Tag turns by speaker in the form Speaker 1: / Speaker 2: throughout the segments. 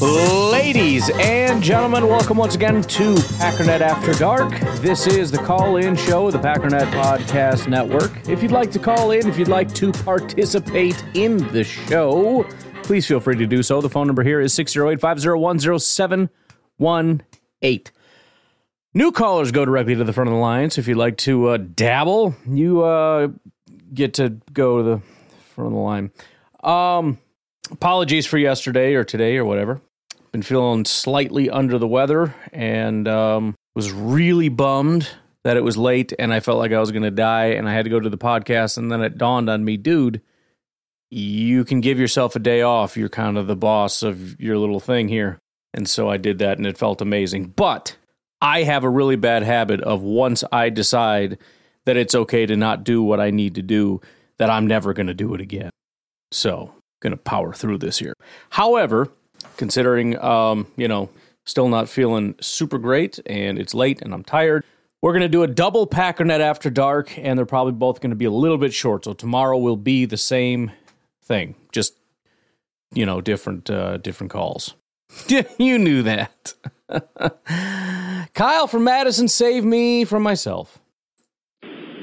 Speaker 1: Ladies and gentlemen, welcome once again to Packernet After Dark. This is the call in show of the Packernet Podcast Network. If you'd like to call in, if you'd like to participate in the show, please feel free to do so. The phone number here is 608 501 0718. New callers go directly to the front of the line. So if you'd like to uh, dabble, you uh, get to go to the front of the line. Um, apologies for yesterday or today or whatever. Been feeling slightly under the weather and um, was really bummed that it was late and I felt like I was going to die and I had to go to the podcast. And then it dawned on me, dude, you can give yourself a day off. You're kind of the boss of your little thing here. And so I did that and it felt amazing. But I have a really bad habit of once I decide that it's okay to not do what I need to do, that I'm never going to do it again. So, going to power through this year. However, considering, um, you know, still not feeling super great and it's late and I'm tired, we're going to do a double Packer net after dark, and they're probably both going to be a little bit short. So tomorrow will be the same thing, just you know, different uh, different calls. you knew that. Kyle from Madison save me from myself.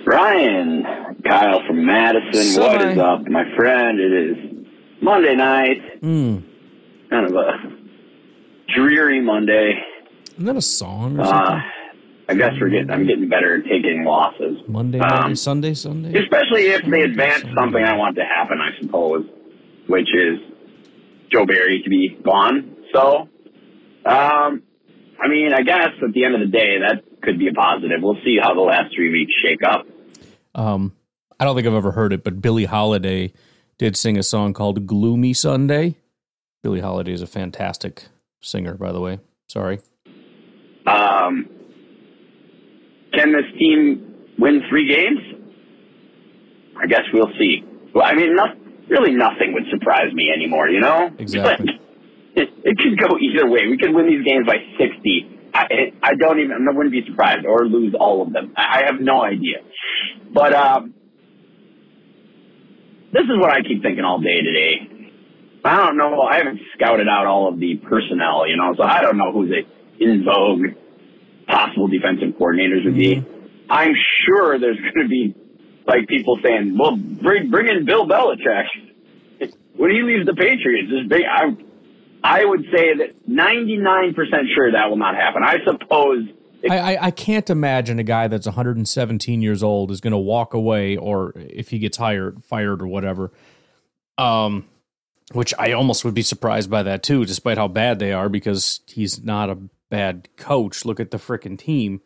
Speaker 2: Ryan, Kyle from Madison, what is up, my friend? It is Monday night,
Speaker 1: Mm.
Speaker 2: Kind of a dreary Monday.
Speaker 1: Isn't that a song or something?
Speaker 2: Uh, I guess we're getting, I'm getting better at taking losses,
Speaker 1: Monday,
Speaker 2: um,
Speaker 1: Monday, Sunday, Sunday.
Speaker 2: especially if they advance something I want to happen, I suppose, which is Joe Barry to be gone. So, um, I mean, I guess at the end of the day, that could be a positive. We'll see how the last three weeks shake up.
Speaker 1: Um, I don't think I've ever heard it, but Billie Holiday did sing a song called "Gloomy Sunday." Billie Holiday is a fantastic singer, by the way. Sorry.
Speaker 2: Um, can this team win three games? I guess we'll see. Well, I mean, no, really nothing would surprise me anymore, you know?
Speaker 1: Exactly.
Speaker 2: it, it could go either way. We could win these games by 60. I, it, I don't even, I wouldn't be surprised, or lose all of them. I, I have no idea. But um, this is what I keep thinking all day today. I don't know. I haven't scouted out all of the personnel, you know, so I don't know who's in vogue possible defensive coordinators would be. I'm sure there's going to be like people saying, "Well, bring bring in Bill Belichick." When he leaves the Patriots, this big. I I would say that 99% sure that will not happen. I suppose
Speaker 1: I, I, I can't imagine a guy that's 117 years old is going to walk away, or if he gets hired, fired, or whatever. Um, which I almost would be surprised by that too, despite how bad they are, because he's not a bad coach. Look at the freaking team.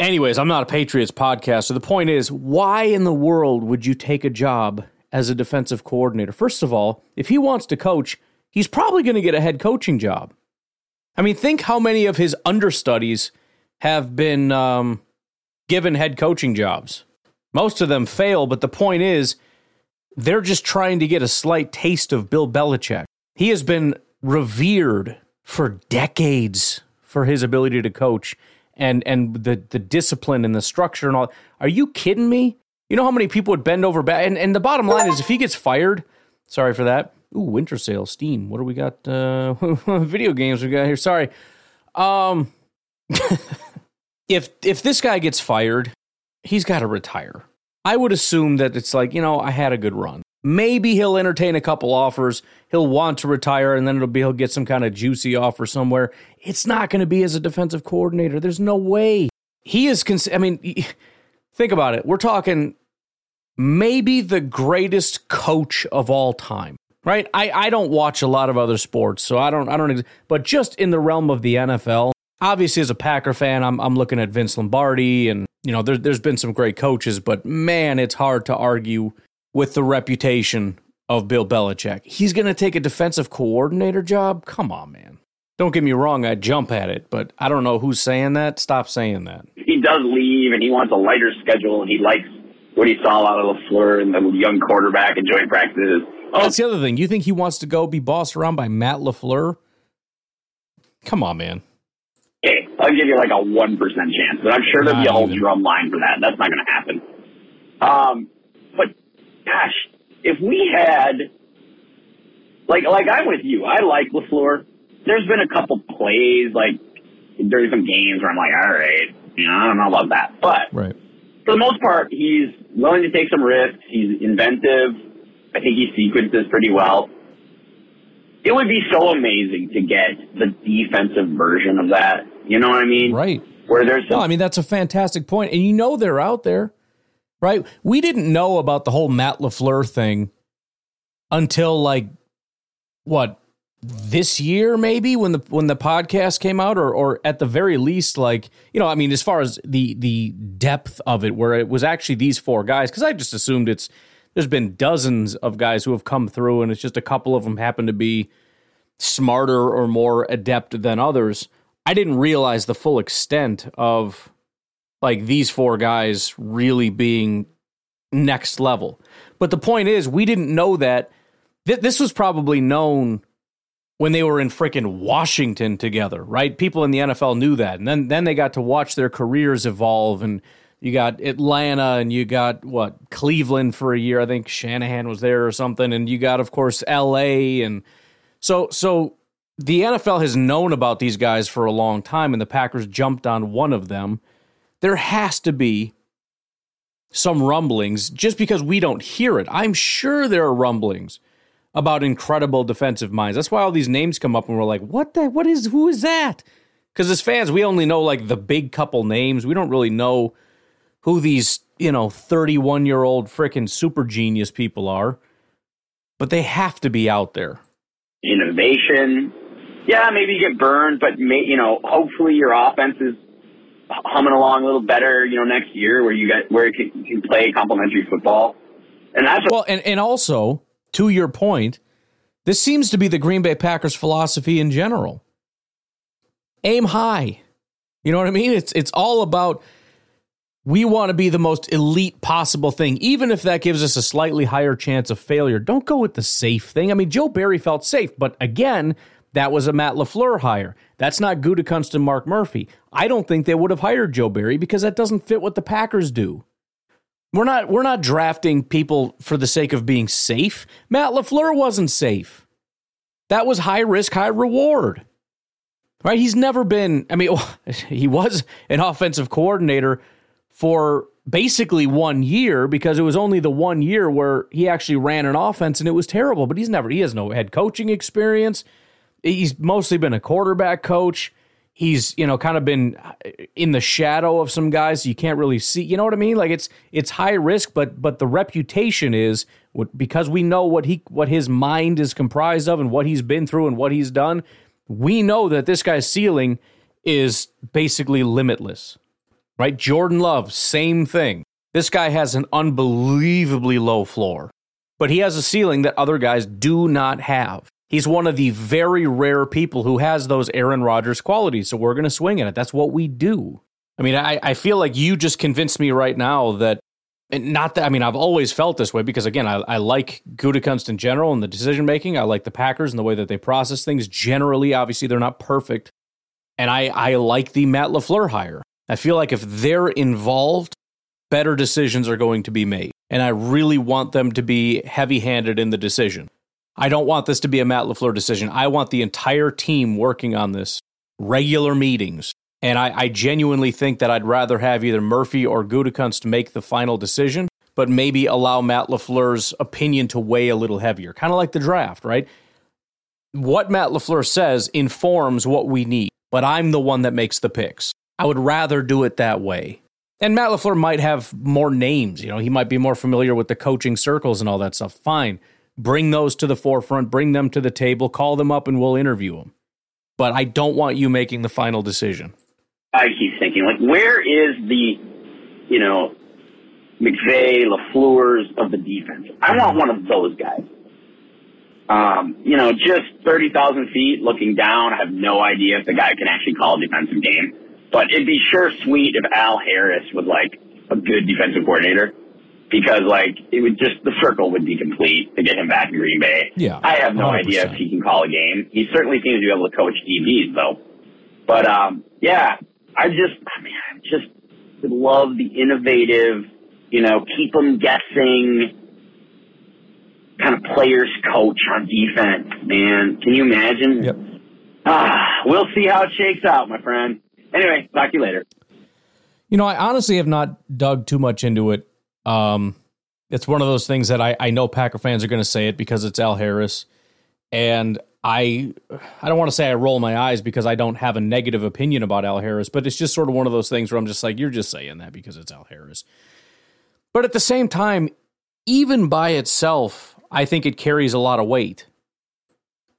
Speaker 1: Anyways, I'm not a Patriots podcast. So the point is, why in the world would you take a job as a defensive coordinator? First of all, if he wants to coach, he's probably going to get a head coaching job. I mean, think how many of his understudies have been um, given head coaching jobs. Most of them fail, but the point is, they're just trying to get a slight taste of Bill Belichick. He has been revered for decades for his ability to coach and and the the discipline and the structure and all. Are you kidding me? You know how many people would bend over back? And, and the bottom line is, if he gets fired, sorry for that. Ooh, winter sale, Steam. What do we got? Uh, video games we got here. Sorry. Um, if if this guy gets fired, he's got to retire. I would assume that it's like you know I had a good run. Maybe he'll entertain a couple offers. He'll want to retire, and then it'll be he'll get some kind of juicy offer somewhere. It's not going to be as a defensive coordinator. There's no way he is. Cons- I mean, think about it. We're talking maybe the greatest coach of all time right? I, I don't watch a lot of other sports, so I don't I don't. But just in the realm of the NFL, obviously as a Packer fan, I'm I'm looking at Vince Lombardi, and you know there, there's been some great coaches, but man, it's hard to argue with the reputation of Bill Belichick. He's going to take a defensive coordinator job. Come on, man. Don't get me wrong, I jump at it, but I don't know who's saying that. Stop saying that.
Speaker 2: He does leave, and he wants a lighter schedule, and he likes what he saw out of LaFleur and the young quarterback and joint practices.
Speaker 1: Oh, that's the other thing. You think he wants to go be bossed around by Matt LaFleur? Come on, man.
Speaker 2: Okay, I'll give you like a one percent chance, but I'm sure there'll be a whole drum line for that. That's not going to happen. Um, but gosh, if we had like like I'm with you, I like LaFleur. There's been a couple plays like during some games where I'm like, all right, you know, I don't know about that, but
Speaker 1: right.
Speaker 2: for the most part, he's willing to take some risks. He's inventive. I think he sequences pretty well. It would be so amazing to get the defensive version of that. You know what I mean?
Speaker 1: Right.
Speaker 2: Where there's
Speaker 1: no, I mean that's a fantastic point, and you know they're out there, right? We didn't know about the whole Matt Lafleur thing until like what this year maybe when the when the podcast came out or or at the very least like you know I mean as far as the the depth of it where it was actually these four guys cuz I just assumed it's there's been dozens of guys who have come through and it's just a couple of them happen to be smarter or more adept than others I didn't realize the full extent of like these four guys really being next level but the point is we didn't know that th- this was probably known when they were in freaking Washington together, right? People in the NFL knew that. And then then they got to watch their careers evolve and you got Atlanta and you got what Cleveland for a year. I think Shanahan was there or something and you got of course LA and so so the NFL has known about these guys for a long time and the Packers jumped on one of them. There has to be some rumblings just because we don't hear it. I'm sure there are rumblings about incredible defensive minds. That's why all these names come up and we're like, what the what is who is that? Because as fans, we only know like the big couple names. We don't really know who these, you know, 31 year old freaking super genius people are. But they have to be out there.
Speaker 2: Innovation. Yeah, maybe you get burned, but may, you know, hopefully your offense is humming along a little better, you know, next year where you get where you can, can play complementary football. And that's
Speaker 1: well, and, and also to your point, this seems to be the Green Bay Packers philosophy in general. Aim high. You know what I mean? It's it's all about we want to be the most elite possible thing, even if that gives us a slightly higher chance of failure. Don't go with the safe thing. I mean, Joe Barry felt safe, but again, that was a Matt LaFleur hire. That's not Gutekunst and Mark Murphy. I don't think they would have hired Joe Barry because that doesn't fit what the Packers do. We're not we're not drafting people for the sake of being safe. Matt LaFleur wasn't safe. That was high risk, high reward. Right? He's never been I mean he was an offensive coordinator for basically one year because it was only the one year where he actually ran an offense and it was terrible, but he's never he has no head coaching experience. He's mostly been a quarterback coach. He's you know kind of been in the shadow of some guys. You can't really see you know what i mean? Like it's it's high risk but but the reputation is because we know what he what his mind is comprised of and what he's been through and what he's done we know that this guy's ceiling is basically limitless right? Jordan love same thing. This guy has an unbelievably low floor but he has a ceiling that other guys do not have He's one of the very rare people who has those Aaron Rodgers qualities. So we're going to swing at it. That's what we do. I mean, I, I feel like you just convinced me right now that, not that, I mean, I've always felt this way because, again, I, I like Gutekunst in general and the decision making. I like the Packers and the way that they process things. Generally, obviously, they're not perfect. And I, I like the Matt LaFleur hire. I feel like if they're involved, better decisions are going to be made. And I really want them to be heavy handed in the decision. I don't want this to be a Matt LaFleur decision. I want the entire team working on this, regular meetings. And I, I genuinely think that I'd rather have either Murphy or Gutekunst make the final decision, but maybe allow Matt LaFleur's opinion to weigh a little heavier. Kind of like the draft, right? What Matt LaFleur says informs what we need, but I'm the one that makes the picks. I would rather do it that way. And Matt LaFleur might have more names. You know, he might be more familiar with the coaching circles and all that stuff. Fine bring those to the forefront, bring them to the table, call them up, and we'll interview them. But I don't want you making the final decision.
Speaker 2: I keep thinking, like, where is the, you know, McVay, LaFleur's of the defense? I want one of those guys. Um, you know, just 30,000 feet looking down, I have no idea if the guy can actually call a defensive game. But it'd be sure sweet if Al Harris was like a good defensive coordinator because like it would just the circle would be complete to get him back in Green Bay.
Speaker 1: Yeah,
Speaker 2: I have no
Speaker 1: 100%.
Speaker 2: idea if he can call a game. He certainly seems to be able to coach DBs though. But um, yeah, I just I mean I just love the innovative, you know, keep them guessing kind of players coach on defense. Man, can you imagine?
Speaker 1: Yep.
Speaker 2: Ah, we'll see how it shakes out, my friend. Anyway, talk to you later.
Speaker 1: You know, I honestly have not dug too much into it. Um, it's one of those things that I, I know Packer fans are going to say it because it's Al Harris, and I I don't want to say I roll my eyes because I don't have a negative opinion about Al Harris, but it's just sort of one of those things where I'm just like, you're just saying that because it's Al Harris. But at the same time, even by itself, I think it carries a lot of weight.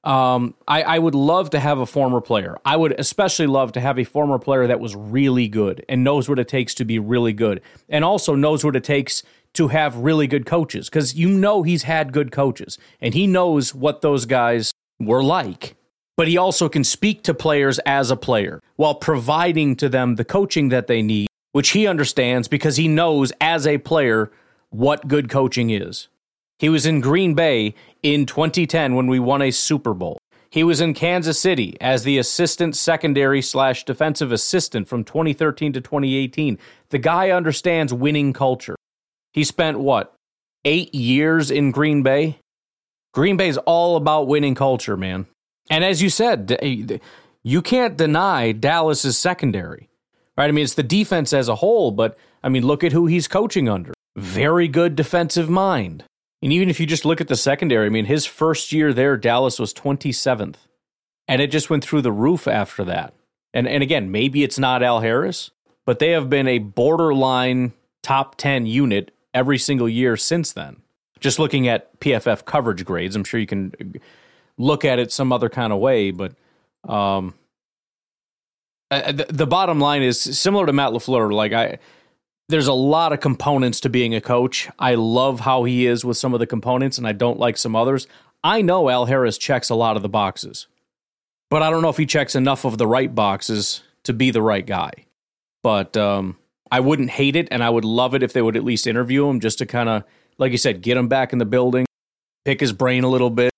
Speaker 1: Um, I, I would love to have a former player. I would especially love to have a former player that was really good and knows what it takes to be really good, and also knows what it takes to have really good coaches. Because you know he's had good coaches, and he knows what those guys were like. But he also can speak to players as a player while providing to them the coaching that they need, which he understands because he knows as a player what good coaching is. He was in Green Bay in 2010 when we won a Super Bowl. He was in Kansas City as the assistant secondary slash defensive assistant from 2013 to 2018. The guy understands winning culture. He spent what, eight years in Green Bay? Green Bay's all about winning culture, man. And as you said, eh, you can't deny Dallas's secondary, right? I mean, it's the defense as a whole, but I mean, look at who he's coaching under. Very good defensive mind. And even if you just look at the secondary, I mean, his first year there, Dallas was 27th. And it just went through the roof after that. And, and again, maybe it's not Al Harris, but they have been a borderline top 10 unit every single year since then. Just looking at PFF coverage grades, I'm sure you can look at it some other kind of way, but um, the, the bottom line is similar to Matt LaFleur. Like, I, there's a lot of components to being a coach. I love how he is with some of the components, and I don't like some others. I know Al Harris checks a lot of the boxes, but I don't know if he checks enough of the right boxes to be the right guy. But um, I wouldn't hate it, and I would love it if they would at least interview him just to kind of, like you said, get him back in the building, pick his brain a little bit.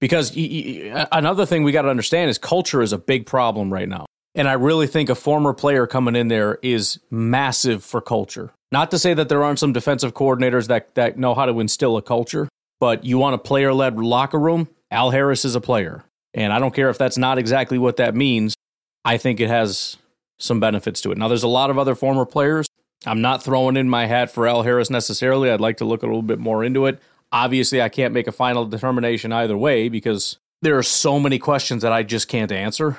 Speaker 1: Because y- y- another thing we got to understand is culture is a big problem right now. And I really think a former player coming in there is massive for culture. Not to say that there aren't some defensive coordinators that, that know how to instill a culture, but you want a player led locker room? Al Harris is a player. And I don't care if that's not exactly what that means. I think it has some benefits to it. Now, there's a lot of other former players. I'm not throwing in my hat for Al Harris necessarily. I'd like to look a little bit more into it. Obviously, I can't make a final determination either way because there are so many questions that I just can't answer.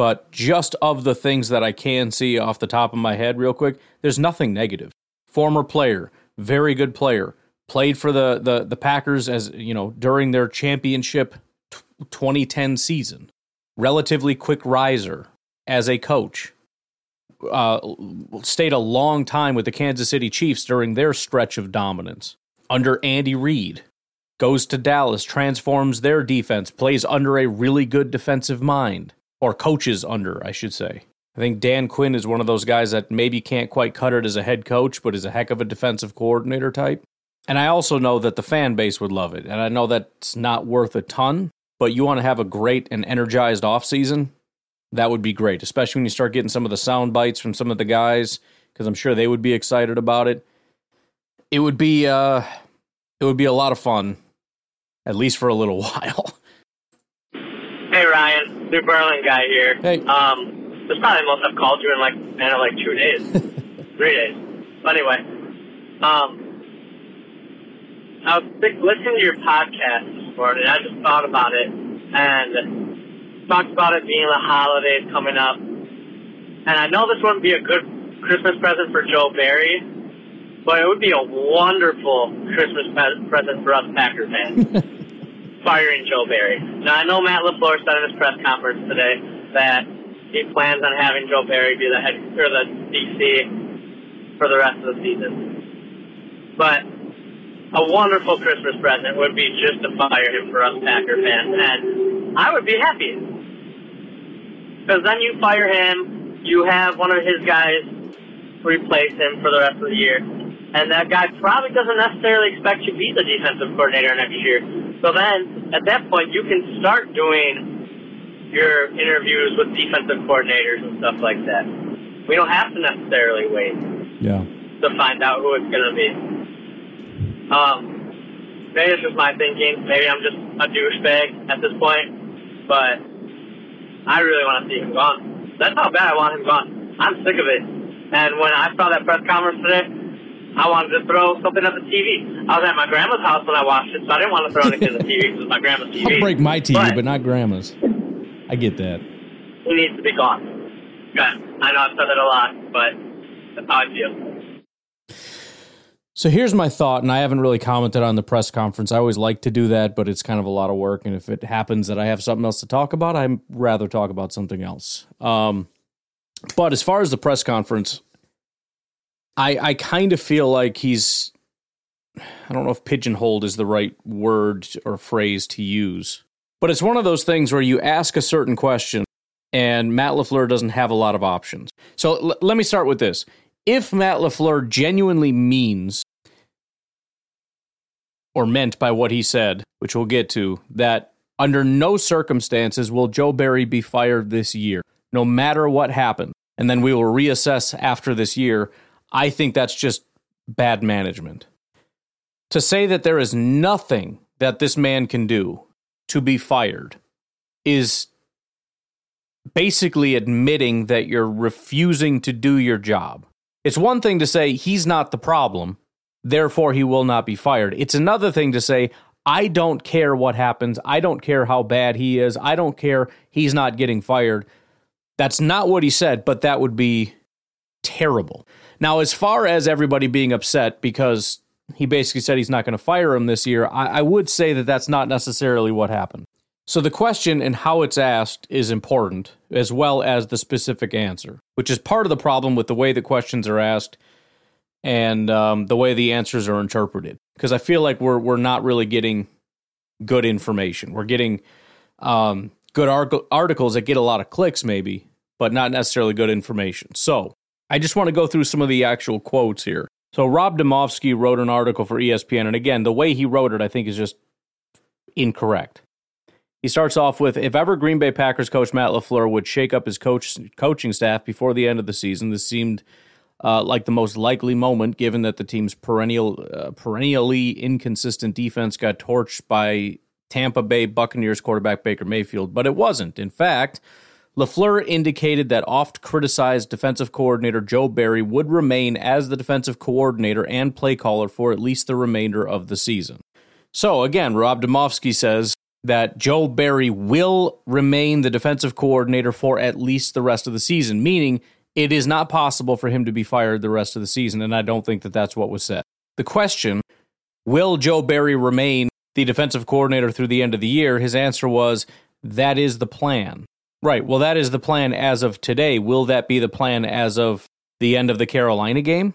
Speaker 1: But just of the things that I can see off the top of my head, real quick, there's nothing negative. Former player, very good player, played for the the, the Packers as you know during their championship t- 2010 season. Relatively quick riser as a coach. Uh, stayed a long time with the Kansas City Chiefs during their stretch of dominance under Andy Reid. Goes to Dallas, transforms their defense, plays under a really good defensive mind or coaches under, I should say. I think Dan Quinn is one of those guys that maybe can't quite cut it as a head coach, but is a heck of a defensive coordinator type. And I also know that the fan base would love it. And I know that's not worth a ton, but you want to have a great and energized offseason, that would be great, especially when you start getting some of the sound bites from some of the guys, because I'm sure they would be excited about it. It would be uh it would be a lot of fun, at least for a little while.
Speaker 3: Hey Ryan, New Berlin guy here.
Speaker 1: Hey.
Speaker 3: Um, this is probably the most I've called you in like man, like two days, three days. But anyway, um, I was listening to your podcast this morning. I just thought about it and talked about it being the holidays coming up. And I know this wouldn't be a good Christmas present for Joe Barry, but it would be a wonderful Christmas present for us Packer fans firing Joe Barry. Now I know Matt LaFleur said in his press conference today that he plans on having Joe Barry be the head or the DC for the rest of the season. But a wonderful Christmas present would be just to fire him for us Packer fans, and I would be happy. Because then you fire him, you have one of his guys replace him for the rest of the year, and that guy probably doesn't necessarily expect to be the defensive coordinator next year. So then, at that point, you can start doing your interviews with defensive coordinators and stuff like that. We don't have to necessarily wait
Speaker 1: Yeah.
Speaker 3: to find out who it's going to be. Um, maybe it's just my thinking. Maybe I'm just a douchebag at this point, but I really want to see him gone. That's how bad I want him gone. I'm sick of it. And when I saw that press conference today, I wanted to throw something at the TV. I was at my grandma's house when I watched it, so I didn't want to throw anything at the TV because it was my grandma's TV.
Speaker 1: I'll break my TV, but not grandma's. I get that.
Speaker 3: he needs to be gone. I know I've said that a lot, but that's how I feel.
Speaker 1: So here's my thought, and I haven't really commented on the press conference. I always like to do that, but it's kind of a lot of work. And if it happens that I have something else to talk about, I'd rather talk about something else. Um, but as far as the press conference, I I kind of feel like he's I don't know if pigeonholed is the right word or phrase to use, but it's one of those things where you ask a certain question and Matt LaFleur doesn't have a lot of options. So l- let me start with this. If Matt LaFleur genuinely means or meant by what he said, which we'll get to, that under no circumstances will Joe Barry be fired this year, no matter what happens, and then we will reassess after this year, I think that's just bad management. To say that there is nothing that this man can do to be fired is basically admitting that you're refusing to do your job. It's one thing to say he's not the problem, therefore he will not be fired. It's another thing to say, I don't care what happens. I don't care how bad he is. I don't care he's not getting fired. That's not what he said, but that would be terrible. Now, as far as everybody being upset because he basically said he's not going to fire him this year, I, I would say that that's not necessarily what happened. So the question and how it's asked is important, as well as the specific answer, which is part of the problem with the way the questions are asked and um, the way the answers are interpreted. Because I feel like we're we're not really getting good information. We're getting um, good arg- articles that get a lot of clicks, maybe, but not necessarily good information. So I just want to go through some of the actual quotes here. So Rob Demovsky wrote an article for ESPN, and again, the way he wrote it, I think, is just incorrect. He starts off with If ever Green Bay Packers coach Matt LaFleur would shake up his coach, coaching staff before the end of the season, this seemed uh, like the most likely moment given that the team's perennial, uh, perennially inconsistent defense got torched by Tampa Bay Buccaneers quarterback Baker Mayfield. But it wasn't. In fact, LaFleur indicated that oft criticized defensive coordinator Joe Barry would remain as the defensive coordinator and play caller for at least the remainder of the season. So again, Rob Demovsky says that Joe Barry will remain the defensive coordinator for at least the rest of the season, meaning it is not possible for him to be fired the rest of the season, and I don't think that that's what was said. The question, will Joe Barry remain the defensive coordinator through the end of the year? His answer was, that is the plan. Right, well, that is the plan as of today. Will that be the plan as of the end of the Carolina game?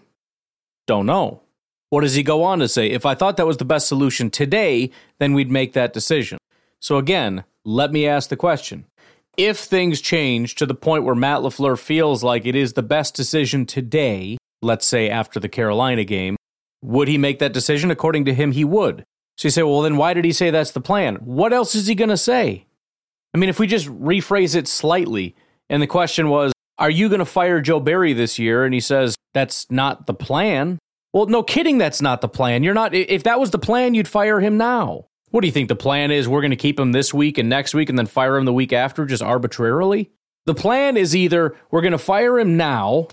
Speaker 1: Don't know. What does he go on to say? If I thought that was the best solution today, then we'd make that decision. So again, let me ask the question. If things change to the point where Matt LaFleur feels like it is the best decision today, let's say after the Carolina game, would he make that decision? According to him, he would. So you say, well, then why did he say that's the plan? What else is he going to say? I mean, if we just rephrase it slightly, and the question was, are you going to fire Joe Barry this year? And he says, that's not the plan. Well, no kidding, that's not the plan. You're not, if that was the plan, you'd fire him now. What do you think the plan is? We're going to keep him this week and next week and then fire him the week after just arbitrarily? The plan is either we're going to fire him now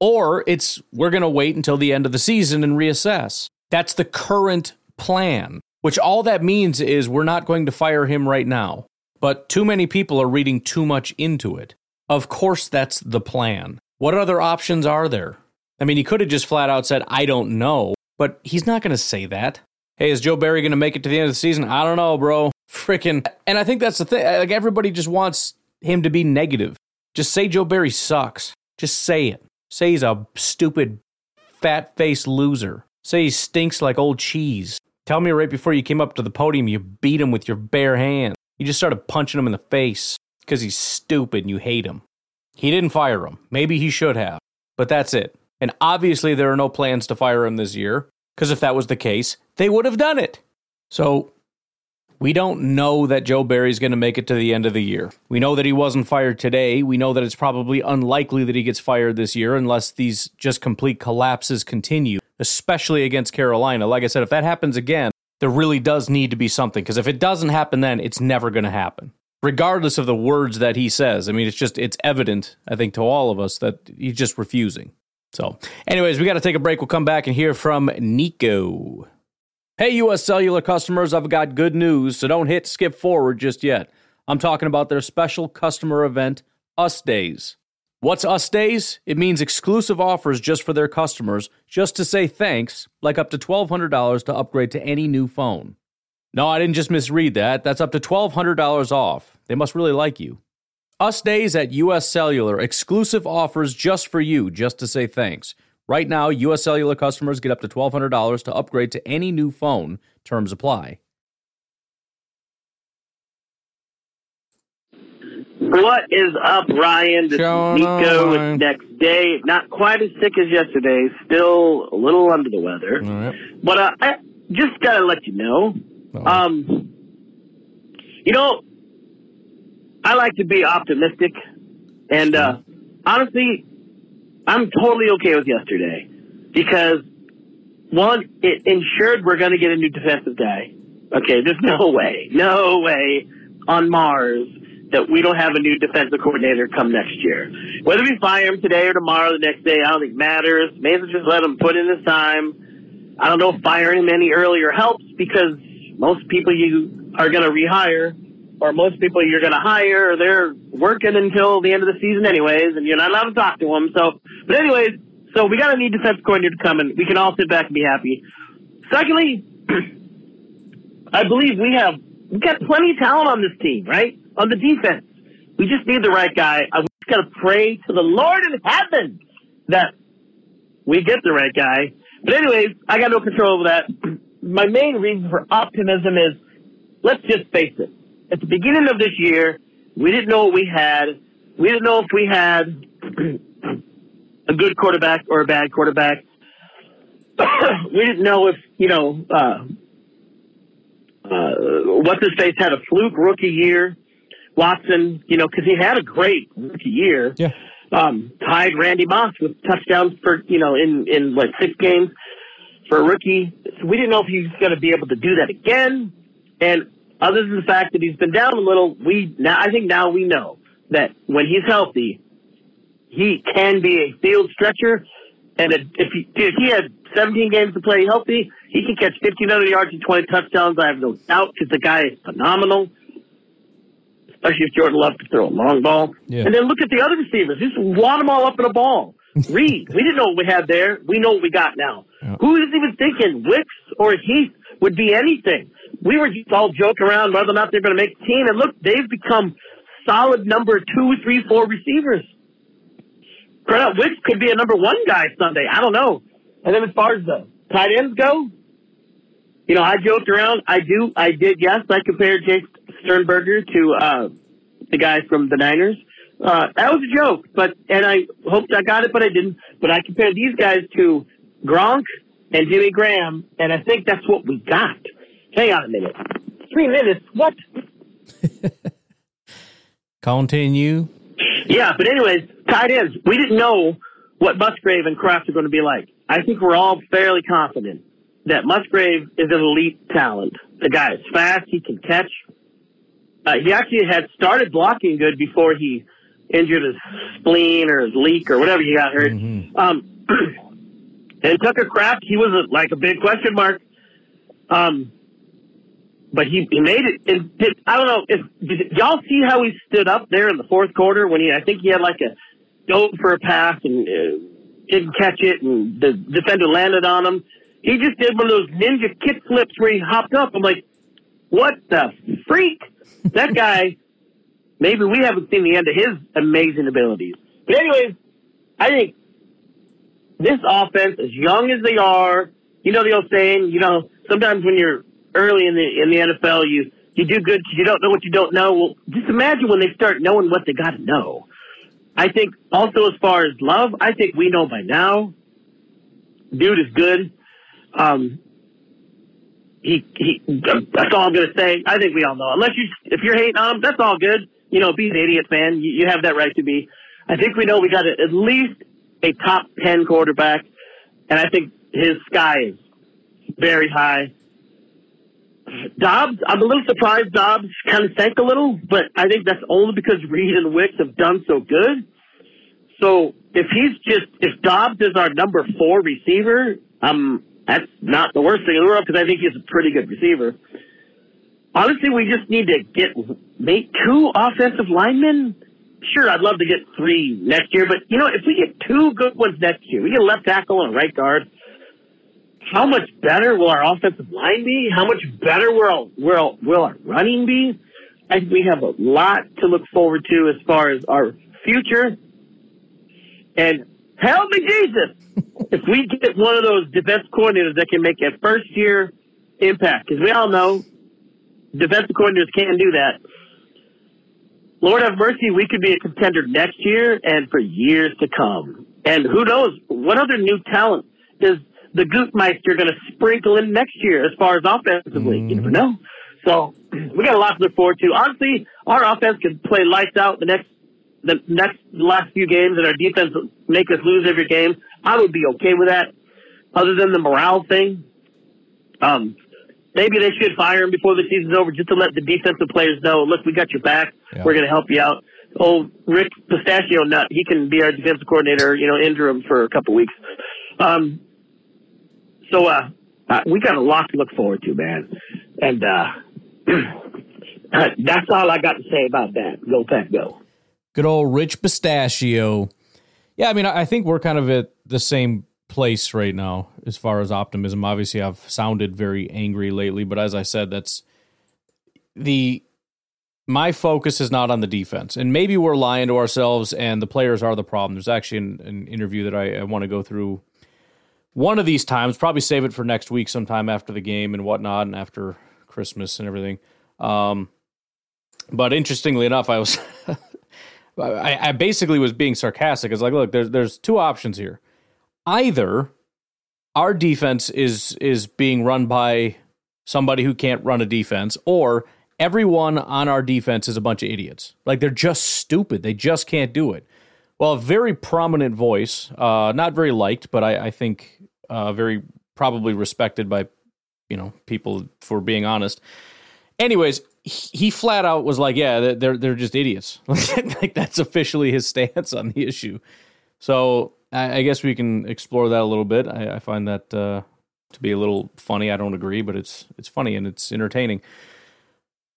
Speaker 1: or it's we're going to wait until the end of the season and reassess. That's the current plan, which all that means is we're not going to fire him right now. But too many people are reading too much into it. Of course, that's the plan. What other options are there? I mean, he could have just flat out said, I don't know, but he's not going to say that. Hey, is Joe Barry going to make it to the end of the season? I don't know, bro. Freaking. And I think that's the thing. Like, everybody just wants him to be negative. Just say Joe Barry sucks. Just say it. Say he's a stupid, fat faced loser. Say he stinks like old cheese. Tell me right before you came up to the podium you beat him with your bare hands. You just started punching him in the face because he's stupid and you hate him. He didn't fire him. Maybe he should have. But that's it. And obviously, there are no plans to fire him this year, because if that was the case, they would have done it. So, we don't know that Joe Barry's going to make it to the end of the year. We know that he wasn't fired today. We know that it's probably unlikely that he gets fired this year unless these just complete collapses continue, especially against Carolina. Like I said, if that happens again, there really does need to be something, because if it doesn't happen then, it's never going to happen regardless of the words that he says. I mean, it's just it's evident, I think, to all of us that he's just refusing. So, anyways, we got to take a break. We'll come back and hear from Nico. Hey, US Cellular customers, I've got good news, so don't hit skip forward just yet. I'm talking about their special customer event, Us Days. What's Us Days? It means exclusive offers just for their customers, just to say thanks, like up to $1,200 to upgrade to any new phone. No, I didn't just misread that. That's up to $1,200 off. They must really like you. Us Days at US Cellular, exclusive offers just for you, just to say thanks. Right now, US Cellular customers get up to $1,200 to upgrade to any new phone. Terms apply.
Speaker 4: What is up, Ryan? This
Speaker 1: Showing
Speaker 4: is Nico. It's next day. Not quite as sick as yesterday. Still a little under the weather.
Speaker 1: Right.
Speaker 4: But uh, I just gotta let you know. Um, you know, I like to be optimistic, and uh, honestly, I'm totally okay with yesterday because one, it ensured we're going to get a new defensive guy. Okay, there's no way, no way on Mars that we don't have a new defensive coordinator come next year. Whether we fire him today or tomorrow, the next day, I don't think matters. May as well just let him put in his time. I don't know if firing him any earlier helps because most people you are going to rehire or most people you're going to hire, they're working until the end of the season anyways, and you're not allowed to talk to them. So, but anyways, so we got a new defensive coordinator to come and we can all sit back and be happy. Secondly, I believe we have we got plenty of talent on this team, right? On the defense, we just need the right guy. I'm just got to pray to the Lord in heaven that we get the right guy. But anyways, I got no control over that. My main reason for optimism is, let's just face it. At the beginning of this year, we didn't know what we had. We didn't know if we had a good quarterback or a bad quarterback. we didn't know if, you know, uh, uh, what's face had a fluke rookie year. Watson, you know, because he had a great rookie year.
Speaker 1: Yeah.
Speaker 4: Um, tied Randy Moss with touchdowns for, you know, in, in like six games for a rookie. So we didn't know if he was going to be able to do that again. And other than the fact that he's been down a little, we now, I think now we know that when he's healthy, he can be a field stretcher. And if he, if he had 17 games to play healthy, he can catch 1,500 yards and 20 touchdowns. I have no doubt because the guy is phenomenal, especially if Jordan Love can throw a long ball.
Speaker 1: Yeah.
Speaker 4: And then look at the other receivers. Just wad them all up in a ball. Reed, we didn't know what we had there. We know what we got now.
Speaker 1: Yeah.
Speaker 4: Who is even thinking Wicks or Heath would be anything? We were just all joking around whether or not they're going to make the team. And look, they've become solid number two, three, four receivers. Credit Wicks could be a number one guy Sunday. I don't know. And then as far as the tight ends go, you know, I joked around. I do. I did. Yes, I compared Jace Sternberger to uh, the guy from the Niners. Uh, that was a joke, but and I hoped I got it, but I didn't. But I compared these guys to Gronk and Jimmy Graham, and I think that's what we got. Hang on a minute. Three minutes? What?
Speaker 1: Continue.
Speaker 4: Yeah, but anyways, tight ends. We didn't know what Musgrave and Kraft are going to be like. I think we're all fairly confident that Musgrave is an elite talent. The guy is fast. He can catch. Uh, he actually had started blocking good before he injured his spleen or his leak or whatever he got hurt. Um, and Tucker Kraft, he was a, like a big question mark. Um, but he, he made it. And did, I don't know if did y'all see how he stood up there in the fourth quarter when he I think he had like a dove for a pass and uh, didn't catch it and the defender landed on him. He just did one of those ninja kick flips where he hopped up. I'm like, what the freak? That guy. Maybe we haven't seen the end of his amazing abilities. But anyways, I think this offense, as young as they are, you know the old saying, you know, sometimes when you're early in the in the NFL, you you do good because you don't know what you don't know. Well, just imagine when they start knowing what they got to know. I think also as far as love, I think we know by now. Dude is good. Um, he he. That's all I'm gonna say. I think we all know. Unless you, if you're hating on him, that's all good. You know, be an idiot fan. You, you have that right to be. I think we know we got at least a top ten quarterback, and I think his sky is very high. Doubs, I'm a little surprised Doubs kind of sank a little, but I think that's only because Reed and Wicks have done so good. So if he's just, if Doubs is our number four receiver, um, that's not the worst thing in the world because I think he's a pretty good receiver. Honestly, we just need to get make two offensive linemen. Sure, I'd love to get three next year, but you know, if we get two good ones next year, we get a left tackle and a right guard how much better will our offensive line be? How much better will will will our running be? I think we have a lot to look forward to as far as our future. And help me, Jesus, if we get one of those defense coordinators that can make a first year impact, because we all know defensive coordinators can't do that. Lord have mercy, we could be a contender next year and for years to come. And who knows what other new talent is the Gootmeister going to sprinkle in next year as far as offensively? Mm-hmm. You never know. So we got a lot to look forward to. Honestly, our offense could play lights out the next the next the last few games, and our defense make us lose every game. I would be okay with that. Other than the morale thing, um, maybe they should fire him before the season's over, just to let the defensive players know, look, we got your back. Yeah. We're going to help you out. Old Rick Pistachio Nut, he can be our defensive coordinator, you know, interim for a couple weeks. Um, so uh, uh, we got a lot to look forward to, man. And uh, that's all I got to say about that. Go Pack, go.
Speaker 1: Good old Rich Pistachio. Yeah, I mean, I think we're kind of at the same place right now as far as optimism. Obviously, I've sounded very angry lately, but as I said, that's the my focus is not on the defense. And maybe we're lying to ourselves and the players are the problem. There's actually an, an interview that I, I want to go through one of these times, probably save it for next week sometime after the game and whatnot and after Christmas and everything. Um, but interestingly enough, I was I, I, basically was being sarcastic. It's like, look, there's there's two options here. Either our defense is is being run by somebody who can't run a defense, or everyone on our defense is a bunch of idiots. Like they're just stupid. They just can't do it. Well, a very prominent voice, uh, not very liked, but I, I think uh, very probably respected by you know people for being honest. Anyways, he flat out was like, "Yeah, they're they're just idiots." like that's officially his stance on the issue. So I, I guess we can explore that a little bit. I, I find that uh, to be a little funny. I don't agree, but it's it's funny and it's entertaining.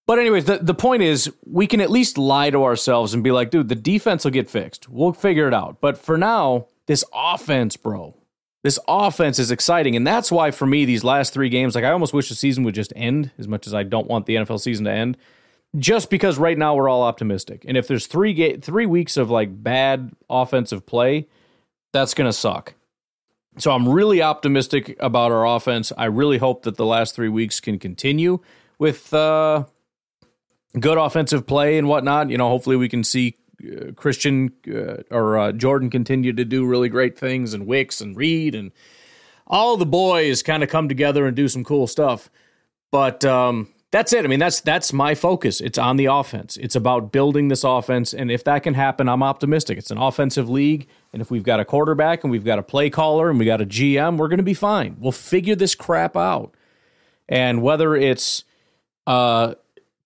Speaker 1: But anyways, the, the point is we can at least lie to ourselves and be like, dude, the defense will get fixed. We'll figure it out. But for now, this offense, bro, this offense is exciting. And that's why for me, these last three games, like I almost wish the season would just end as much as I don't want the NFL season to end. Just because right now we're all optimistic. And if there's three ga- three weeks of like bad offensive play, that's gonna suck. So I'm really optimistic about our offense. I really hope that the last three weeks can continue with uh, good offensive play and whatnot. You know, hopefully we can see Christian uh, or uh, Jordan continue to do really great things, and Wicks and Reed and all the boys kind of come together and do some cool stuff. But um, that's it. I mean, that's that's my focus. It's on the offense. It's about building this offense, and if that can happen, I'm optimistic. It's an offensive league, and if we've got a quarterback and we've got a play caller and we got a GM, we're going to be fine. We'll figure this crap out. And whether it's uh,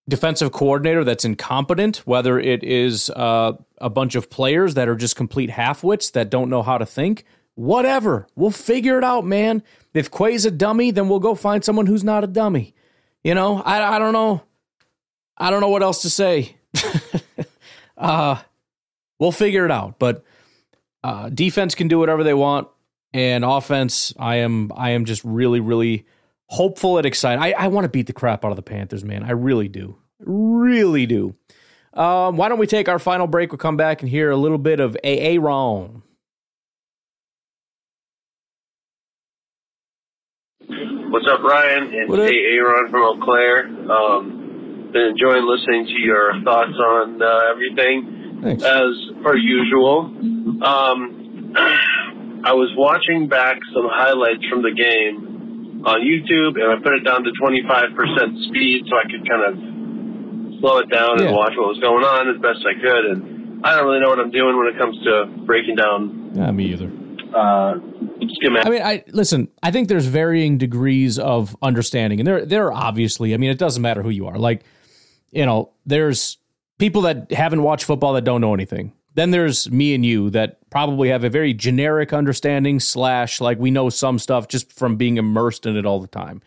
Speaker 1: defensive coordinator that's incompetent, whether it is uh, a bunch of players that are just complete halfwits that don't know how to think, whatever. We'll figure it out, man. If Quay's a dummy, then we'll go find someone who's not a dummy. You know, I, I don't know. I don't know what else to say. uh, we'll figure it out. But uh, defense can do whatever they want, and offense, I am I am just really really hopeful and excited. I, I want to beat the crap out of the Panthers, man. I really do. Really do. Um, why don't we take our final break? We'll come back and hear a little bit of AA Wrong.
Speaker 5: What's up, Ryan? It's
Speaker 1: What up?
Speaker 5: Aaron from Eau Claire. Um, been enjoying listening to your thoughts on uh, everything,
Speaker 1: Thanks.
Speaker 5: as per usual. Um, I was watching back some highlights from the game on YouTube, and I put it down to 25% speed so I could kind of slow it down
Speaker 1: Yeah.
Speaker 5: and watch what was going on as best I could. And I don't really know what I'm doing when it comes to breaking down
Speaker 1: Yeah, me either.
Speaker 5: uh.
Speaker 1: I mean, I listen. I think there's varying degrees of understanding, and there, there are obviously. I mean, it doesn't matter who you are. Like, you know, there's people that haven't watched football that don't know anything. Then there's me and you that probably have a very generic understanding slash like we know some stuff just from being immersed in it all the time.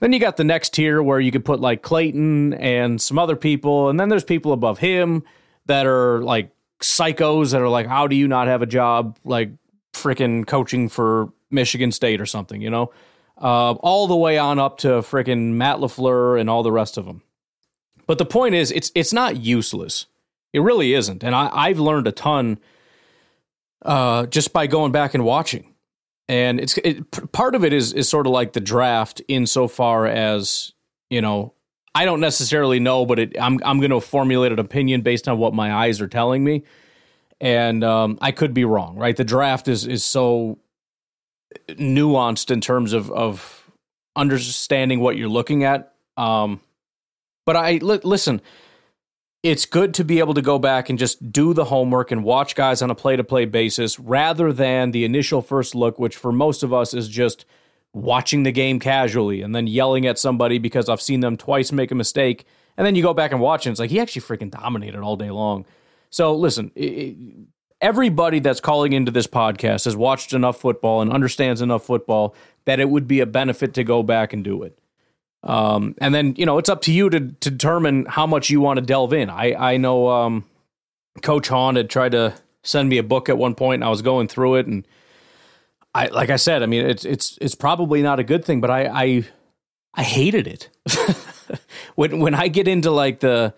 Speaker 1: Then you got the next tier where you could put like Clayton and some other people, and then there's people above him that are like psychos that are like, how do you not have a job like freaking coaching for Michigan State or something, you know? Uh, all the way on up to freaking Matt Lafleur and all the rest of them. But the point is, it's it's not useless. It really isn't, and I, I've learned a ton uh, just by going back and watching. And it's it, part of it is is sort of like the draft insofar as you know I don't necessarily know, but it, I'm I'm going to formulate an opinion based on what my eyes are telling me, and um, I could be wrong. Right, the draft is is so nuanced in terms of of understanding what you're looking at. Um, but I li- listen. It's good to be able to go back and just do the homework and watch guys on a play to play basis rather than the initial first look, which for most of us is just watching the game casually and then yelling at somebody because I've seen them twice make a mistake. And then you go back and watch. And it's like, he actually freaking dominated all day long. So listen, i- i- everybody that's calling into this podcast has watched enough football and understands enough football that it would be a benefit to go back and do it. Um, and then you know it's up to you to, to determine how much you want to delve in. I I know um, Coach Hahn had tried to send me a book at one point, and I was going through it, and I like I said, I mean it's it's it's probably not a good thing, but I I, I hated it when when I get into like the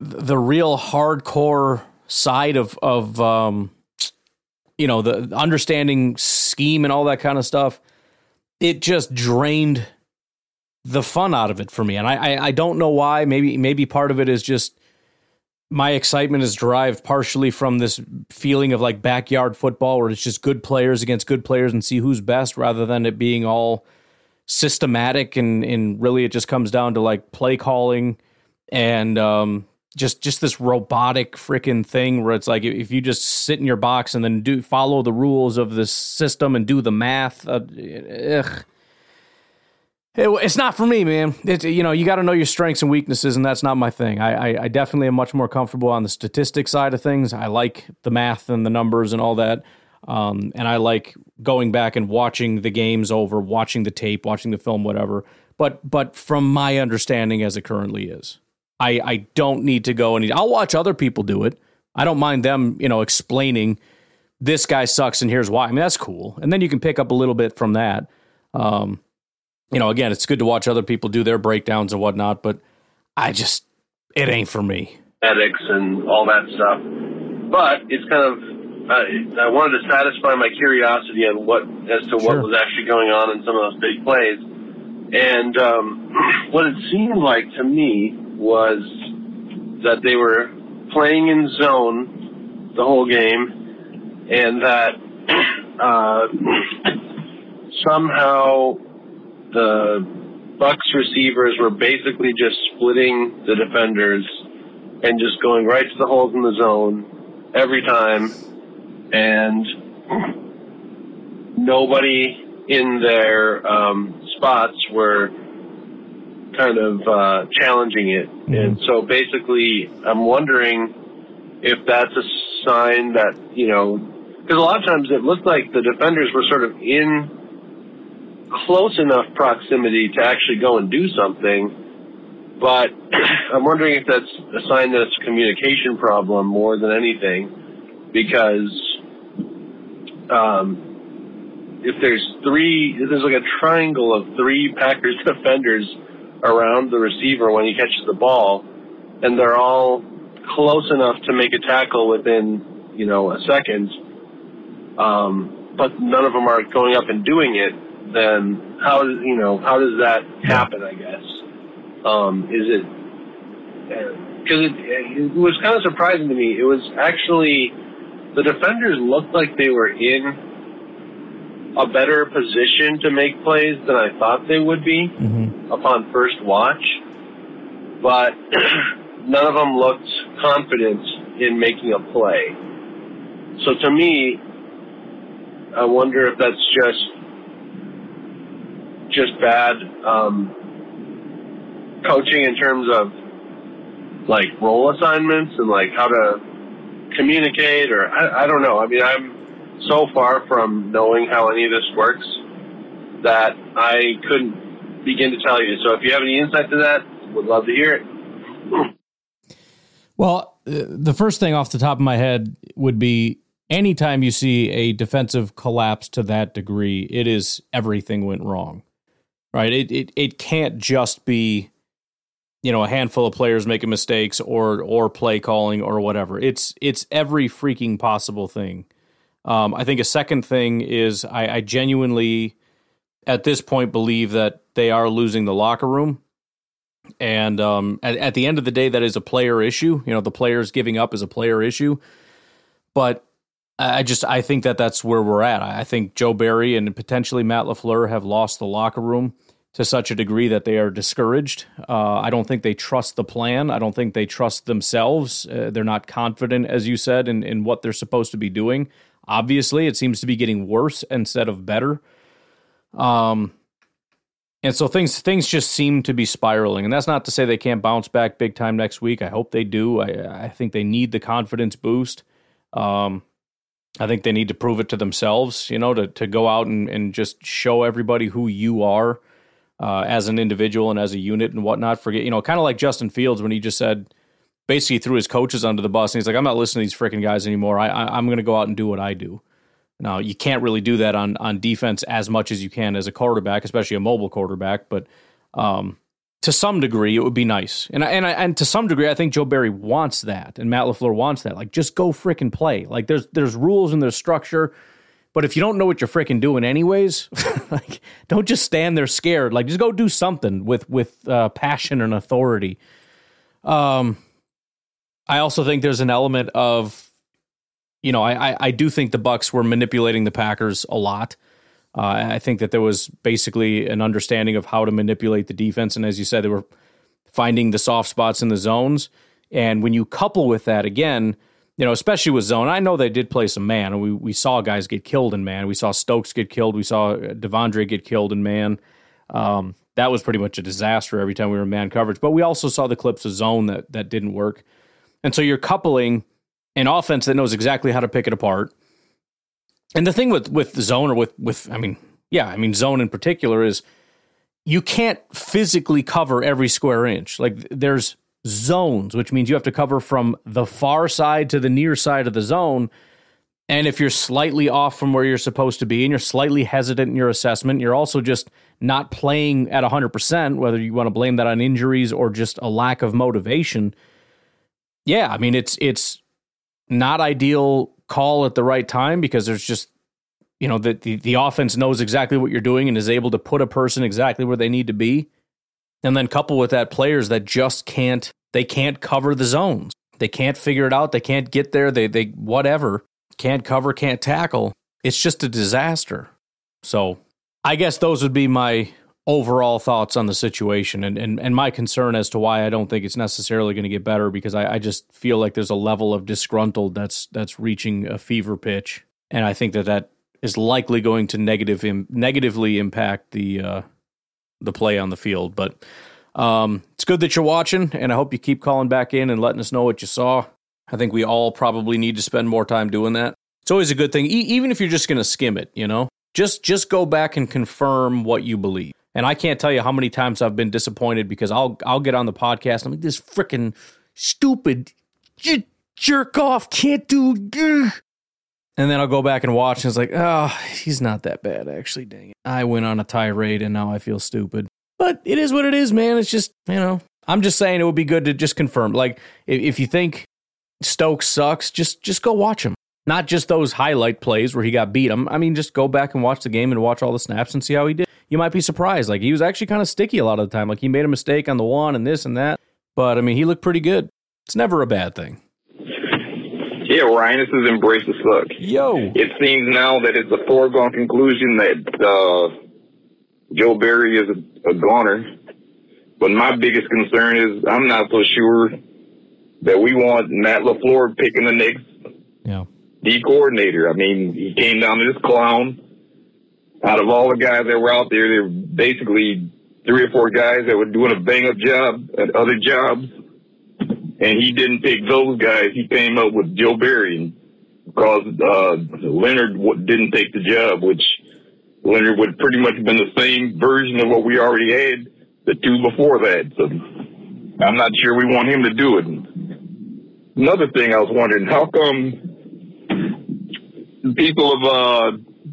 Speaker 1: the real hardcore side of of um, you know the understanding scheme and all that kind of stuff. It just drained the fun out of it for me, and I, I I don't know why. Maybe maybe part of it is just my excitement is derived partially from this feeling of like backyard football, where it's just good players against good players and see who's best, rather than it being all systematic and and really it just comes down to like play calling and um just just this robotic freaking thing where it's like if you just sit in your box and then do follow the rules of this system and do the math uh, ugh. It, it's not for me, man. It's you know you got to know your strengths and weaknesses, and that's not my thing. I, I I definitely am much more comfortable on the statistics side of things. I like the math and the numbers and all that, um, and I like going back and watching the games over, watching the tape, watching the film, whatever. But but from my understanding as it currently is, I I don't need to go and I'll watch other people do it. I don't mind them, you know, explaining this guy sucks and here's why. I mean that's cool, and then you can pick up a little bit from that. Um, you know, again, it's good to watch other people do their breakdowns and whatnot, but I just, it ain't for me.
Speaker 5: ethics and all that stuff. But it's kind of uh, I wanted to satisfy my curiosity on what as to what was actually going on in some of those big plays. And um, what it seemed like to me was that they were playing in zone the whole game, and that uh, somehow the Bucs receivers were basically just splitting the defenders and just going right to the holes in the zone every time, and nobody in their um, spots were kind of uh, challenging it. And so basically, I'm wondering if that's a sign that, you know, because a lot of times it looked like the defenders were sort of in close enough proximity to actually go and do something. But I'm wondering if that's a sign that it's a communication problem more than anything, because um, if there's three, if there's like a triangle of three Packers defenders around the receiver when he catches the ball, and they're all close enough to make a tackle within, you know, a second, um, but none of them are going up and doing it. Then how does you know how does that happen? I guess um, is it because it, it was kind of surprising to me. It was actually the defenders looked like they were in a better position to make plays than I thought they would be
Speaker 1: Mm-hmm.
Speaker 5: upon first watch, but none of them looked confident in making a play. So to me, I wonder if that's just just bad um, coaching in terms of like role assignments and like how to communicate, or I, I don't know. I mean, I'm so far from knowing how any of this works that I couldn't begin to tell you. So if you have any insight to that, would love to hear it.
Speaker 1: Well, uh, the first thing off the top of my head would be anytime you see a defensive collapse to that degree, it is everything went wrong. Right? It it it can't just be you know a handful of players making mistakes or or play calling or whatever. It's it's every freaking possible thing. Um, I think a second thing is I, I genuinely at this point believe that they are losing the locker room. And um, at, at the end of the day, that is a player issue. You know, the players giving up is a player issue. But I just I think that that's where we're at. I think Joe Barry and potentially Matt Lafleur have lost the locker room to such a degree that they are discouraged. Uh, I don't think they trust the plan. I don't think they trust themselves. Uh, they're not confident, as you said, in, in what they're supposed to be doing. Obviously, it seems to be getting worse instead of better. Um, and so things things just seem to be spiraling, and that's not to say they can't bounce back big time next week. I hope they do. I, I think they need the confidence boost. Um, I think they need to prove it to themselves, you know, to to go out and, and just show everybody who you are uh, as an individual and as a unit and whatnot. Forget, you know, kind of like Justin Fields when he just said, basically threw his coaches under the bus, and he's like, I'm not listening to these freaking guys anymore. I, I I'm going to go out and do what I do. Now you can't really do that on on defense as much as you can as a quarterback, especially a mobile quarterback. But um, to some degree, it would be nice, and and and to some degree, I think Joe Barry wants that, and Matt Lafleur wants that. Like, just go freaking play. Like, there's there's rules and there's structure, but if you don't know what you're freaking doing, anyways, like, don't just stand there scared. Like, just go do something with with uh, passion and authority. Um, I also think there's an element of you know, I, I, I do think the Bucs were manipulating the Packers a lot. Uh, I think that there was basically an understanding of how to manipulate the defense, and as you said, they were finding the soft spots in the zones. And when you couple with that again, you know, especially with zone, I know they did play some man, and we we saw guys get killed in man. We saw Stokes get killed. We saw Devondre get killed in man. Um, that was pretty much a disaster every time we were in man coverage. But we also saw the clips of zone that that didn't work, and so you're coupling an offense that knows exactly how to pick it apart. And the thing with with zone or with with I mean, yeah, I mean zone in particular is you can't physically cover every square inch. Like there's zones, which means you have to cover from the far side to the near side of the zone. And if you're slightly off from where you're supposed to be and you're slightly hesitant in your assessment, you're also just not playing at 100%, whether you want to blame that on injuries or just a lack of motivation. Yeah, I mean it's it's not ideal call at the right time because there's just you know the, the the offense knows exactly what you're doing and is able to put a person exactly where they need to be and then couple with that players that just can't they can't cover the zones. They can't figure it out. They can't get there. They they whatever. Can't cover can't tackle. It's just a disaster. So i guess those would be my overall thoughts on the situation and, and, and my concern as to why I don't think it's necessarily going to get better because I, I just feel like there's a level of disgruntled that's that's reaching a fever pitch. And I think that that is likely going to negative Im- negatively impact the uh, the play on the field. But um, it's good that you're watching and I hope you keep calling back in and letting us know what you saw. I think we all probably need to spend more time doing that. It's always a good thing e- even if you're just going to skim it you know? Just just go back and confirm what you believe. And I can't tell you how many times I've been disappointed because I'll I'll get on the podcast and I'm like this freaking stupid j- jerk off can't do ugh. And then I'll go back and watch and it's like oh he's not that bad actually dang it I went on a tirade and now I feel stupid but it is what it is man it's just you know I'm just saying it would be good to just confirm like if, if you think Stokes sucks just just go watch him Not just those highlight plays where he got beat. I mean, just go back and watch the game and watch all the snaps and see how he did. You might be surprised. Like he was actually kind of sticky a lot of the time. Like he made a mistake on the one and this and that. But I mean, he looked pretty good. It's never a bad thing.
Speaker 6: Yeah, Ryan, this is Embrace the Suck.
Speaker 1: Yo.
Speaker 6: It seems now that it's a foregone conclusion that uh, Joe Barry is a, a goner. But my biggest concern is I'm not so sure that we want Matt LaFleur picking the next
Speaker 1: yeah.
Speaker 6: D coordinator. I mean, he came down to this clown. Out of all the guys that were out there, there were basically three or four guys that were doing a bang up job at other jobs. And he didn't pick those guys. He came up with Joe Barry because uh, Leonard didn't take the job, which Leonard would pretty much have been the same version of what we already had the two before that. So I'm not sure we want him to do it. Another thing I was wondering, how come people of uh,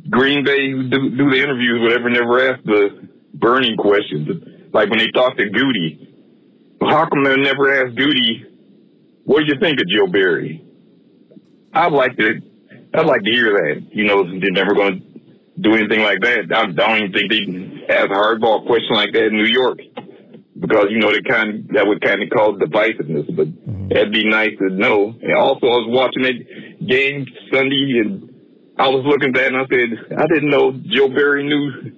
Speaker 6: Green Bay who do, do the interviews, whatever, never ask the burning questions? Like when they talk to Goody, how come they never ask Goody, what do you think of Joe Barry? I'd like to, I'd like to hear that. You know, they're never going to do anything like that. I don't even think they'd ask a hardball question like that in New York because you know they kind of, that would kind of cause divisiveness. But mm-hmm. that'd be nice to know. And also, I was watching that game Sunday, and I was looking at that, and I said, I didn't know Joe Barry knew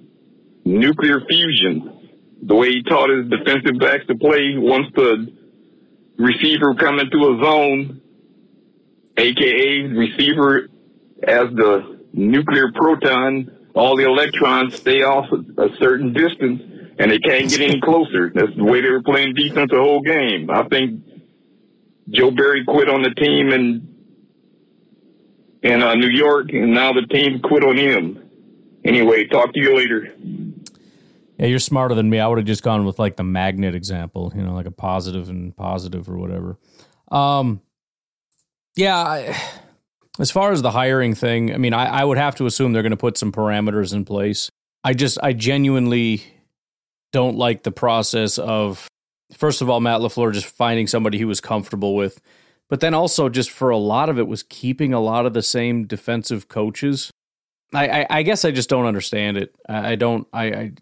Speaker 6: nuclear fusion. The way he taught his defensive backs to play once the receiver come into a zone, aka receiver as the nuclear proton, all the electrons stay off a certain distance and they can't get any closer. That's the way they were playing defense the whole game. I think Joe Barry quit on the team in in uh, New York, and now the team quit on him. Anyway, talk to you later.
Speaker 1: Yeah, you're smarter than me. I would have just gone with like the magnet example, you know, like a positive and positive or whatever. Um, yeah, I, as far as the hiring thing, I mean, I, I would have to assume they're going to put some parameters in place. I just, I genuinely don't like the process of, first of all, Matt LaFleur just finding somebody he was comfortable with, but then also just for a lot of it was keeping a lot of the same defensive coaches. I, I, I guess I just don't understand it. I, I don't, I, I,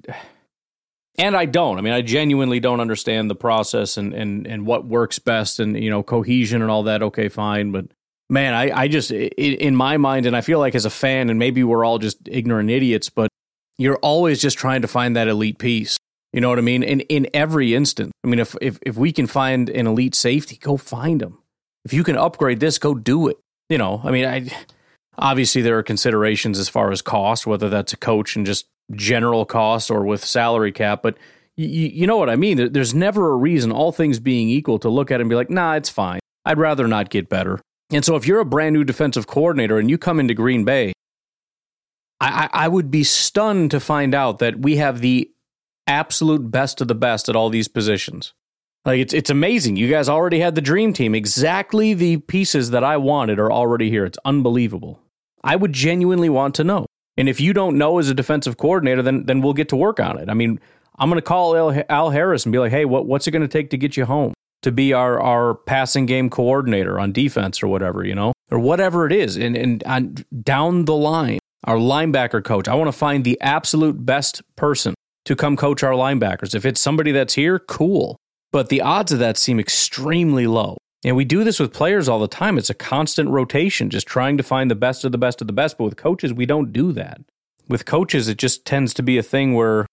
Speaker 1: and I don't. I mean, I genuinely don't understand the process and, and, and what works best and, you know, cohesion and all that. Okay, fine. But man, I, I just, in my mind, and I feel like as a fan, and maybe we're all just ignorant idiots, but you're always just trying to find that elite piece. You know what I mean? In in every instance. I mean, if if if we can find an elite safety, go find them. If you can upgrade this, go do it. You know, I mean, I obviously there are considerations as far as cost, whether that's a coach and just general cost or with salary cap, but you, you know what I mean. There's never a reason, all things being equal, to look at it and be like, nah, it's fine. I'd rather not get better. And so if you're a brand new defensive coordinator and you come into Green Bay, I, I, I would be stunned to find out that we have the absolute best of the best at all these positions. Like it's it's amazing. You guys already had the dream team. Exactly the pieces that I wanted are already here. It's unbelievable. I would genuinely want to know. And if you don't know as a defensive coordinator, then then we'll get to work on it. I mean, I'm going to call Al, Harris and be like, "Hey, what, what's it going to take to get you home to be our our passing game coordinator on defense or whatever, you know, or whatever it is?" And and on, down the line, our linebacker coach, I want to find the absolute best person to come coach our linebackers. If it's somebody that's here, cool. But the odds of that seem extremely low. And we do this with players all the time. It's a constant rotation, just trying to find the best of the best of the best. But with coaches, we don't do that. With coaches, it just tends to be a thing where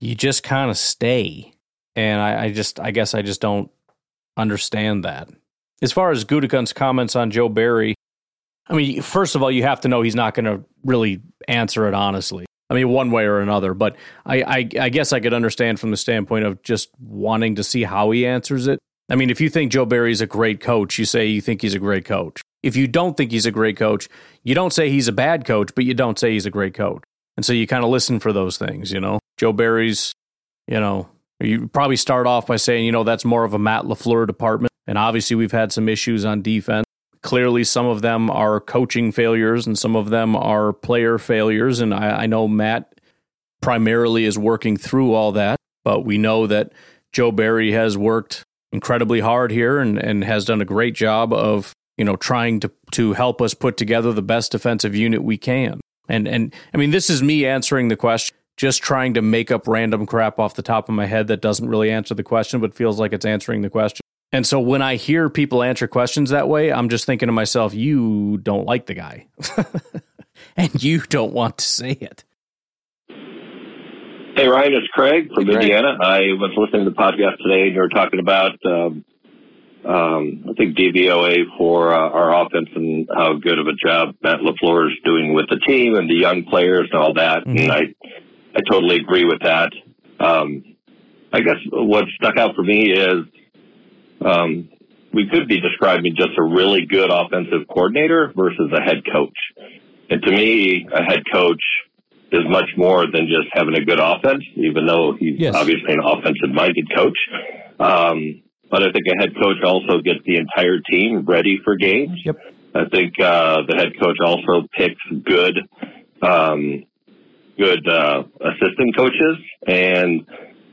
Speaker 1: you just kind of stay. And I, I, just, I guess I just don't understand that. As far as Gutekunst's comments on Joe Barry, I mean, first of all, you have to know he's not going to really answer it honestly. I mean, one way or another. But I, I, I guess I could understand from the standpoint of just wanting to see how he answers it. I mean, if you think Joe Barry's a great coach, you say you think he's a great coach. If you don't think he's a great coach, you don't say he's a bad coach, but you don't say he's a great coach. And so you kind of listen for those things, you know? Joe Barry's, you know, you probably start off by saying, you know, that's more of a Matt LaFleur department. And obviously, we've had some issues on defense. Clearly, some of them are coaching failures and some of them are player failures. And I, I know Matt primarily is working through all that, but we know that Joe Barry has worked incredibly hard here and, and has done a great job of you know, trying to to help us put together the best defensive unit we can. And and I mean, this is me answering the question, just trying to make up random crap off the top of my head that doesn't really answer the question, but feels like it's answering the question. And so when I hear people answer questions that way, I'm just thinking to myself, you don't like the guy. and you don't want to say it.
Speaker 7: Hey, Ryan, it's Craig from hey, Indiana. I was listening to the podcast today, and you were talking about, um, um, I think, DVOA for uh, our offense and how good of a job Matt LaFleur is doing with the team and the young players and all that. Mm-hmm. And I, I totally agree with that. Um, I guess what stuck out for me is um, we could be describing just a really good offensive coordinator versus a head coach. And to me, a head coach is much more than just having a good offense, even though he's yes. obviously an offensive minded coach. Um, but I think a head coach also gets the entire team ready for games.
Speaker 1: Yep.
Speaker 7: I think uh, the head coach also picks good, um, good uh, assistant coaches, and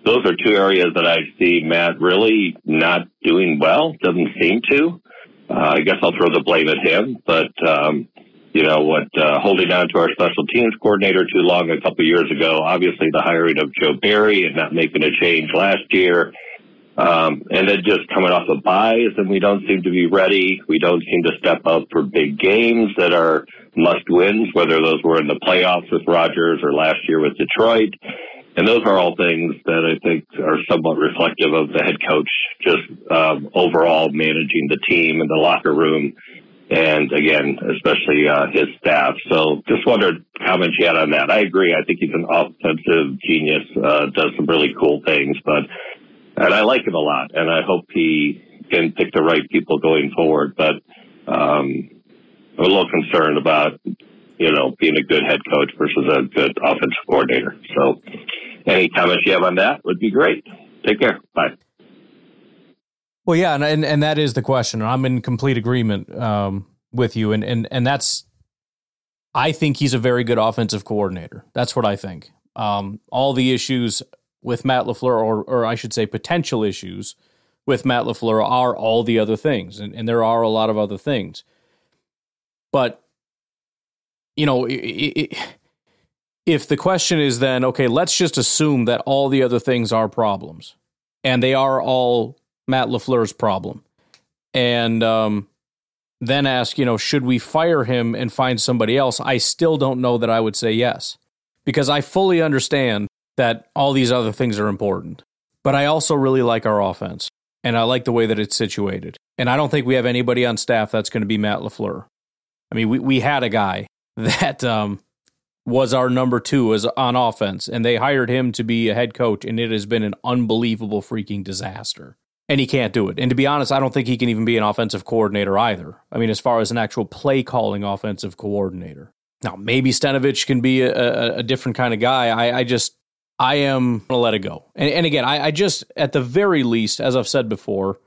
Speaker 7: those are two areas that I see Matt really not doing well. Doesn't seem to. Uh, I guess I'll throw the blame at him, but um, you know what? Uh, holding on to our special teams coordinator too long a couple years ago. Obviously, the hiring of Joe Barry and not making a change last year. Um, and then just coming off of byes, and we don't seem to be ready. We don't seem to step up for big games that are must wins, whether those were in the playoffs with Rodgers or last year with Detroit. And those are all things that I think are somewhat reflective of the head coach just um, overall managing the team and the locker room. And again, especially uh, his staff. So just wondered comments you had on that. I agree. I think he's an offensive genius, uh, does some really cool things, but, and I like him a lot and I hope he can pick the right people going forward. But, um, I'm a little concerned about you know, being a good head coach versus a good offensive coordinator. So any comments you have on that would be great. Take care. Bye.
Speaker 1: Well, yeah, and, and, and that is the question. I'm in complete agreement um, with you, and, and and that's. I think he's a very good offensive coordinator. That's what I think. Um, all the issues with Matt Lafleur, or or I should say, potential issues with Matt Lafleur, are all the other things, and, and there are a lot of other things. But you know, it, it, if the question is then, okay, let's just assume that all the other things are problems and they are all Matt LaFleur's problem. And um, then ask, you know, should we fire him and find somebody else? I still don't know that I would say yes because I fully understand that all these other things are important. But I also really like our offense and I like the way that it's situated. And I don't think we have anybody on staff that's going to be Matt LaFleur. I mean, we, we had a guy that um, was our number two as on offense, and they hired him to be a head coach, and it has been an unbelievable freaking disaster. And he can't do it. And to be honest, I don't think he can even be an offensive coordinator either. I mean, as far as an actual play calling offensive coordinator. Now, maybe Stenavich can be a, a, a different kind of guy. I, I just, I am going to let it go. And, and again, I, I just, at the very least, as I've said before,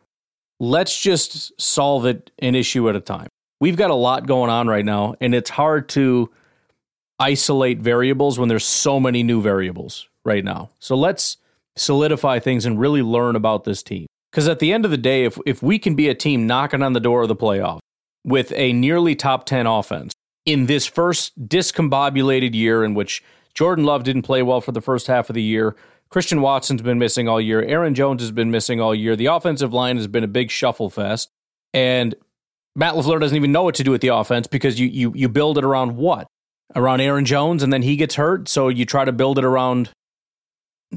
Speaker 1: let's just solve it an issue at a time we've got a lot going on right now, and it's hard to isolate variables when there's so many new variables right now. So let's solidify things and really learn about this team. Because at the end of the day, if if we can be a team knocking on the door of the playoff with a nearly top 10 offense in this first discombobulated year in which Jordan Love didn't play well for the first half of the year, Christian Watson's been missing all year, Aaron Jones has been missing all year, the offensive line has been a big shuffle fest, and Matt LaFleur doesn't even know what to do with the offense because you you you build it around what? Around Aaron Jones and then he gets hurt, so you try to build it around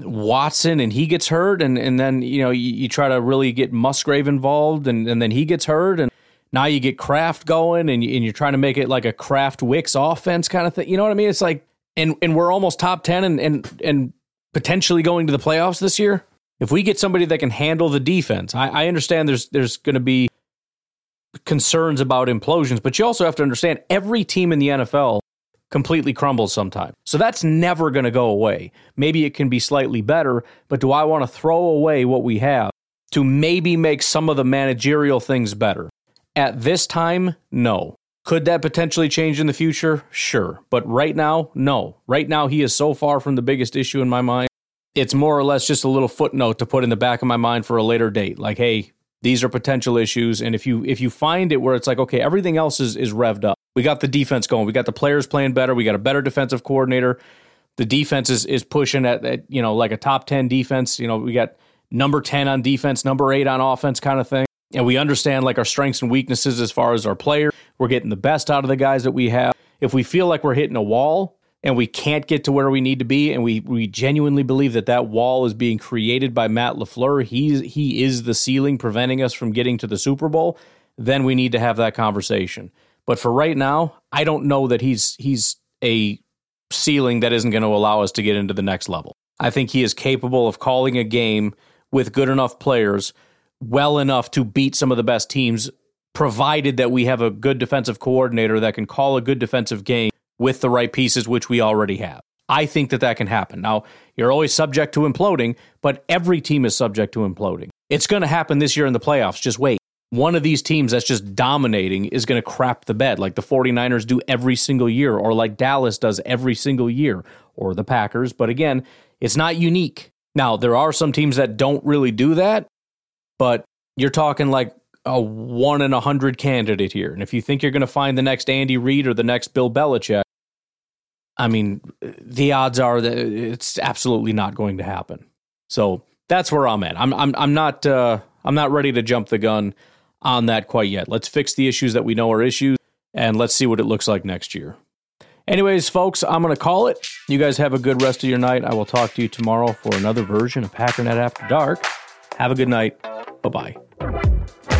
Speaker 1: Watson and he gets hurt and and then you know you, you try to really get Musgrave involved and and then he gets hurt and now you get Kraft going and, you, and you're trying to make it like a Kraft Wicks offense kind of thing. You know what I mean? It's like and and we're almost top 10 and and and potentially going to the playoffs this year. If we get somebody that can handle the defense, I, I understand there's there's going to be concerns about implosions, but you also have to understand every team in the NFL completely crumbles sometime. So that's never going to go away. Maybe it can be slightly better, but do I want to throw away what we have to maybe make some of the managerial things better? At this time, no. Could that potentially change in the future? Sure. But right now, no. Right now, he is so far from the biggest issue in my mind. It's more or less just a little footnote to put in the back of my mind for a later date. Like, hey, these are potential issues. And if you if you find it where it's like, okay, everything else is is revved up. We got the defense going. We got the players playing better. We got a better defensive coordinator. The defense is is pushing at, at you know like a top ten defense. You know we got number ten on defense, number eight on offense, kind of thing. And we understand like our strengths and weaknesses as far as our player. We're getting the best out of the guys that we have. If we feel like we're hitting a wall and we can't get to where we need to be, and we we genuinely believe that that wall is being created by Matt Lafleur, he's he is the ceiling preventing us from getting to the Super Bowl. Then we need to have that conversation. But for right now, I don't know that he's he's a ceiling that isn't going to allow us to get into the next level. I think he is capable of calling a game with good enough players well enough to beat some of the best teams, provided that we have a good defensive coordinator that can call a good defensive game with the right pieces, which we already have. I think that that can happen. Now, you're always subject to imploding, but every team is subject to imploding. It's going to happen this year in the playoffs. Just wait. One of these teams that's just dominating is going to crap the bed like the 49ers do every single year, or like Dallas does every single year, or the Packers. But again, it's not unique. Now, there are some teams that don't really do that, but you're talking like a one in a hundred candidate here. And if you think you're going to find the next Andy Reid or the next Bill Belichick, I mean, the odds are that it's absolutely not going to happen. So that's where I'm at. I'm I'm I'm not uh, I'm not ready to jump the gun on that quite yet. Let's fix the issues that we know are issues, and let's see what it looks like next year. Anyways, folks, I'm going to call it. You guys have a good rest of your night. I will talk to you tomorrow for another version of Packernet After Dark. Have a good night. Bye bye.